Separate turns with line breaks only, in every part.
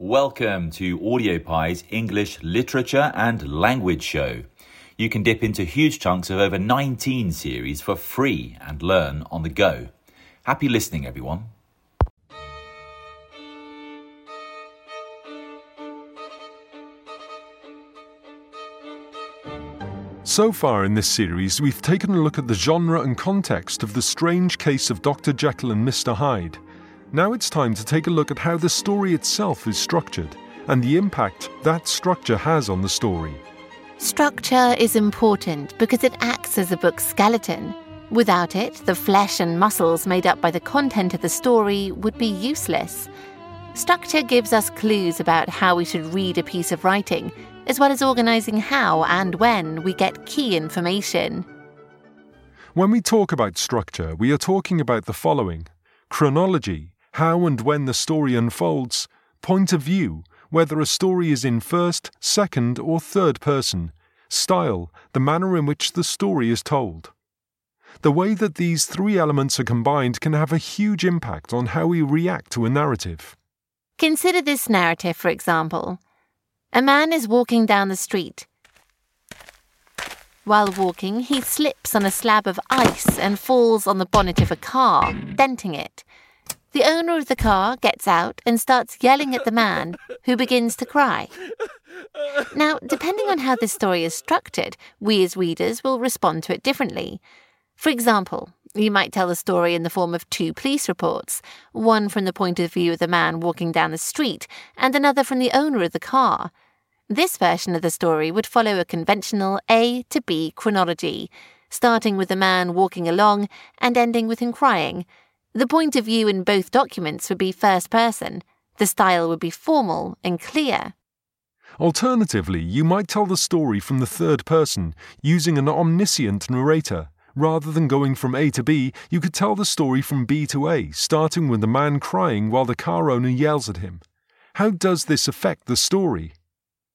Welcome to Audiopi's English Literature and Language Show. You can dip into huge chunks of over 19 series for free and learn on the go. Happy listening, everyone.
So far in this series, we've taken a look at the genre and context of the strange case of Dr. Jekyll and Mr. Hyde. Now it's time to take a look at how the story itself is structured and the impact that structure has on the story.
Structure is important because it acts as a book's skeleton. Without it, the flesh and muscles made up by the content of the story would be useless. Structure gives us clues about how we should read a piece of writing, as well as organising how and when we get key information.
When we talk about structure, we are talking about the following chronology, how and when the story unfolds, point of view, whether a story is in first, second, or third person, style, the manner in which the story is told. The way that these three elements are combined can have a huge impact on how we react to a narrative.
Consider this narrative, for example. A man is walking down the street. While walking, he slips on a slab of ice and falls on the bonnet of a car, denting it. The owner of the car gets out and starts yelling at the man, who begins to cry. Now, depending on how this story is structured, we as readers will respond to it differently. For example, you might tell the story in the form of two police reports, one from the point of view of the man walking down the street, and another from the owner of the car. This version of the story would follow a conventional A to B chronology, starting with the man walking along and ending with him crying. The point of view in both documents would be first person. The style would be formal and clear.
Alternatively, you might tell the story from the third person using an omniscient narrator. Rather than going from A to B, you could tell the story from B to A, starting with the man crying while the car owner yells at him. How does this affect the story?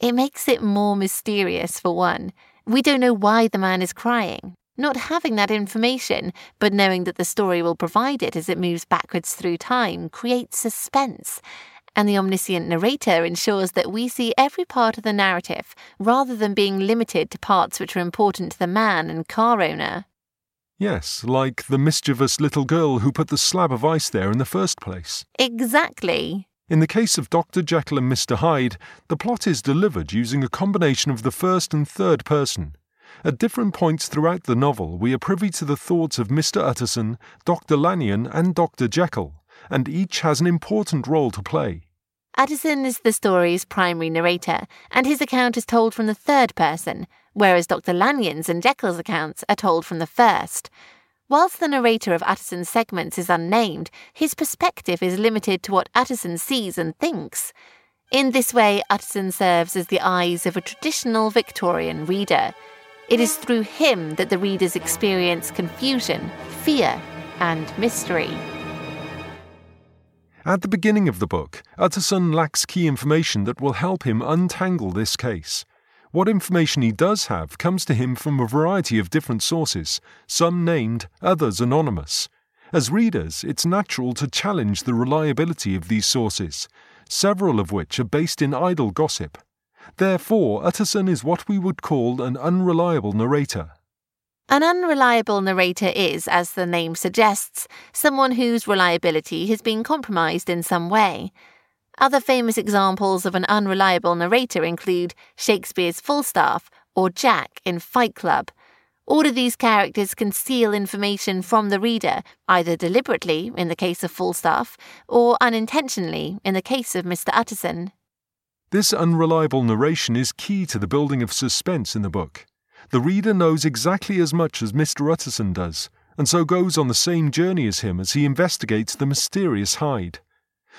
It makes it more mysterious, for one. We don't know why the man is crying. Not having that information, but knowing that the story will provide it as it moves backwards through time, creates suspense. And the omniscient narrator ensures that we see every part of the narrative, rather than being limited to parts which are important to the man and car owner.
Yes, like the mischievous little girl who put the slab of ice there in the first place.
Exactly.
In the case of Dr. Jekyll and Mr. Hyde, the plot is delivered using a combination of the first and third person. At different points throughout the novel, we are privy to the thoughts of Mr. Utterson, Dr. Lanyon, and Dr. Jekyll, and each has an important role to play.
Utterson is the story's primary narrator, and his account is told from the third person, whereas Dr. Lanyon's and Jekyll's accounts are told from the first. Whilst the narrator of Utterson's segments is unnamed, his perspective is limited to what Utterson sees and thinks. In this way, Utterson serves as the eyes of a traditional Victorian reader. It is through him that the readers experience confusion, fear, and mystery.
At the beginning of the book, Utterson lacks key information that will help him untangle this case. What information he does have comes to him from a variety of different sources, some named, others anonymous. As readers, it's natural to challenge the reliability of these sources, several of which are based in idle gossip. Therefore, Utterson is what we would call an unreliable narrator.
An unreliable narrator is, as the name suggests, someone whose reliability has been compromised in some way. Other famous examples of an unreliable narrator include Shakespeare's Falstaff or Jack in Fight Club. All of these characters conceal information from the reader, either deliberately, in the case of Falstaff, or unintentionally, in the case of Mr. Utterson.
This unreliable narration is key to the building of suspense in the book. The reader knows exactly as much as Mr. Utterson does, and so goes on the same journey as him as he investigates the mysterious Hyde.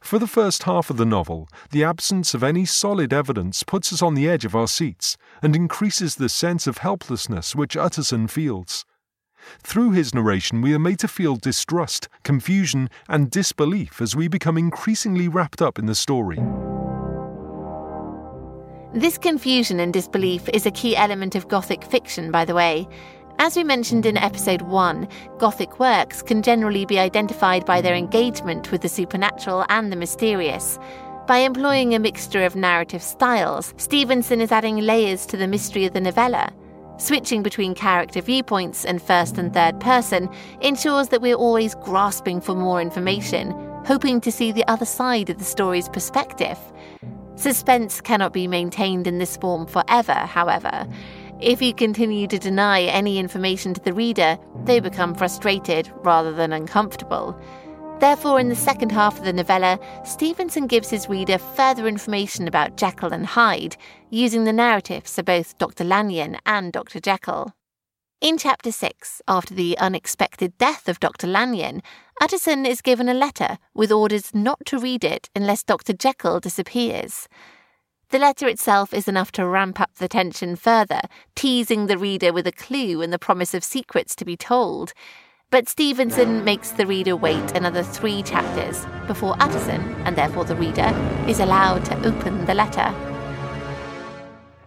For the first half of the novel, the absence of any solid evidence puts us on the edge of our seats and increases the sense of helplessness which Utterson feels. Through his narration, we are made to feel distrust, confusion, and disbelief as we become increasingly wrapped up in the story.
This confusion and disbelief is a key element of Gothic fiction, by the way. As we mentioned in episode 1, Gothic works can generally be identified by their engagement with the supernatural and the mysterious. By employing a mixture of narrative styles, Stevenson is adding layers to the mystery of the novella. Switching between character viewpoints and first and third person ensures that we're always grasping for more information, hoping to see the other side of the story's perspective. Suspense cannot be maintained in this form forever, however. If you continue to deny any information to the reader, they become frustrated rather than uncomfortable. Therefore, in the second half of the novella, Stevenson gives his reader further information about Jekyll and Hyde, using the narratives of both Dr. Lanyon and Dr. Jekyll. In Chapter 6, after the unexpected death of Dr. Lanyon, Utterson is given a letter with orders not to read it unless Dr. Jekyll disappears. The letter itself is enough to ramp up the tension further, teasing the reader with a clue and the promise of secrets to be told. But Stevenson makes the reader wait another three chapters before Utterson, and therefore the reader, is allowed to open the letter.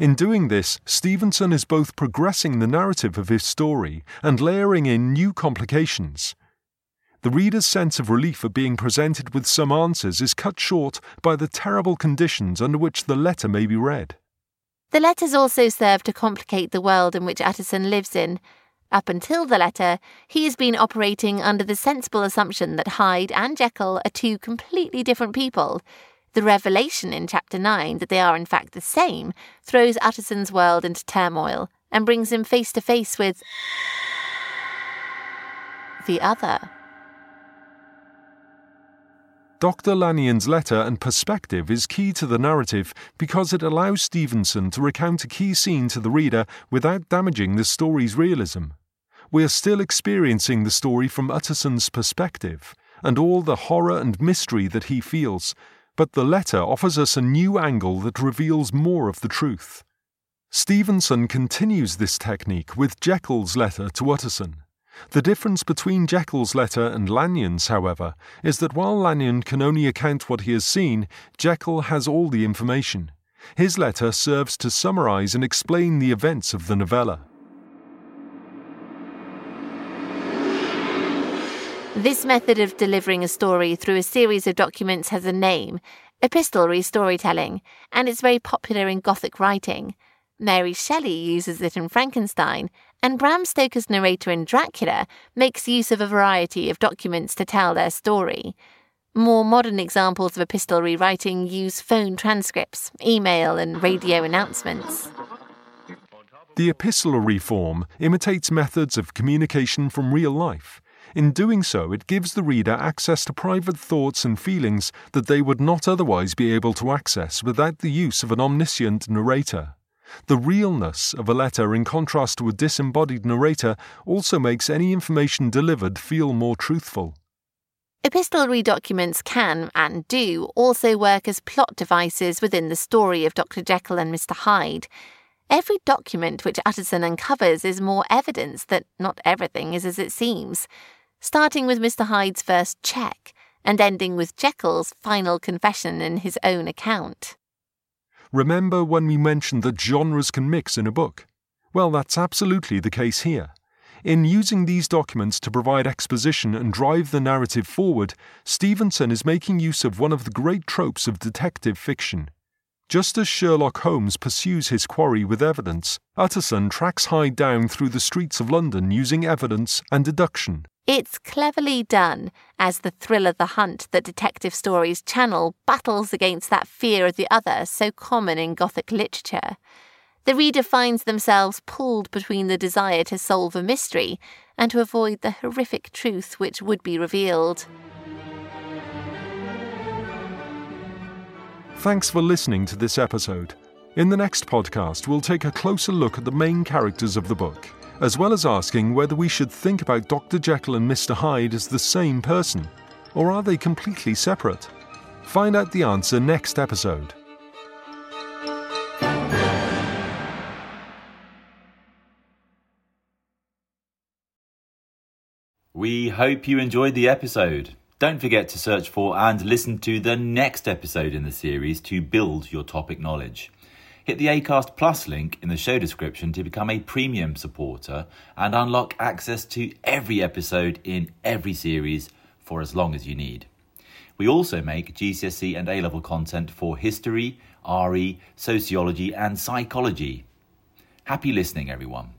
In doing this, Stevenson is both progressing the narrative of his story and layering in new complications. The reader's sense of relief at being presented with some answers is cut short by the terrible conditions under which the letter may be read.
The letters also serve to complicate the world in which Utterson lives in. Up until the letter, he has been operating under the sensible assumption that Hyde and Jekyll are two completely different people. The revelation in Chapter 9 that they are in fact the same throws Utterson's world into turmoil and brings him face to face with the other.
Dr. Lanyon's letter and perspective is key to the narrative because it allows Stevenson to recount a key scene to the reader without damaging the story's realism. We are still experiencing the story from Utterson's perspective and all the horror and mystery that he feels, but the letter offers us a new angle that reveals more of the truth. Stevenson continues this technique with Jekyll's letter to Utterson. The difference between Jekyll's letter and Lanyon's, however, is that while Lanyon can only account what he has seen, Jekyll has all the information. His letter serves to summarize and explain the events of the novella.
This method of delivering a story through a series of documents has a name epistolary storytelling, and it's very popular in Gothic writing. Mary Shelley uses it in Frankenstein, and Bram Stoker's narrator in Dracula makes use of a variety of documents to tell their story. More modern examples of epistolary writing use phone transcripts, email, and radio announcements.
The epistolary form imitates methods of communication from real life. In doing so, it gives the reader access to private thoughts and feelings that they would not otherwise be able to access without the use of an omniscient narrator. The realness of a letter, in contrast to a disembodied narrator, also makes any information delivered feel more truthful.
Epistolary documents can, and do, also work as plot devices within the story of Dr. Jekyll and Mr. Hyde. Every document which Utterson uncovers is more evidence that not everything is as it seems, starting with Mr. Hyde's first cheque and ending with Jekyll's final confession in his own account.
Remember when we mentioned that genres can mix in a book? Well, that's absolutely the case here. In using these documents to provide exposition and drive the narrative forward, Stevenson is making use of one of the great tropes of detective fiction. Just as Sherlock Holmes pursues his quarry with evidence, Utterson tracks Hyde down through the streets of London using evidence and deduction.
It's cleverly done, as the thrill of the hunt that detective stories channel battles against that fear of the other so common in Gothic literature. The reader finds themselves pulled between the desire to solve a mystery and to avoid the horrific truth which would be revealed.
Thanks for listening to this episode. In the next podcast, we'll take a closer look at the main characters of the book as well as asking whether we should think about Dr. Jekyll and Mr. Hyde as the same person, or are they completely separate? Find out the answer next episode.
We hope you enjoyed the episode. Don't forget to search for and listen to the next episode in the series to build your topic knowledge. Hit the ACAST Plus link in the show description to become a premium supporter and unlock access to every episode in every series for as long as you need. We also make GCSE and A level content for history, RE, sociology, and psychology. Happy listening, everyone.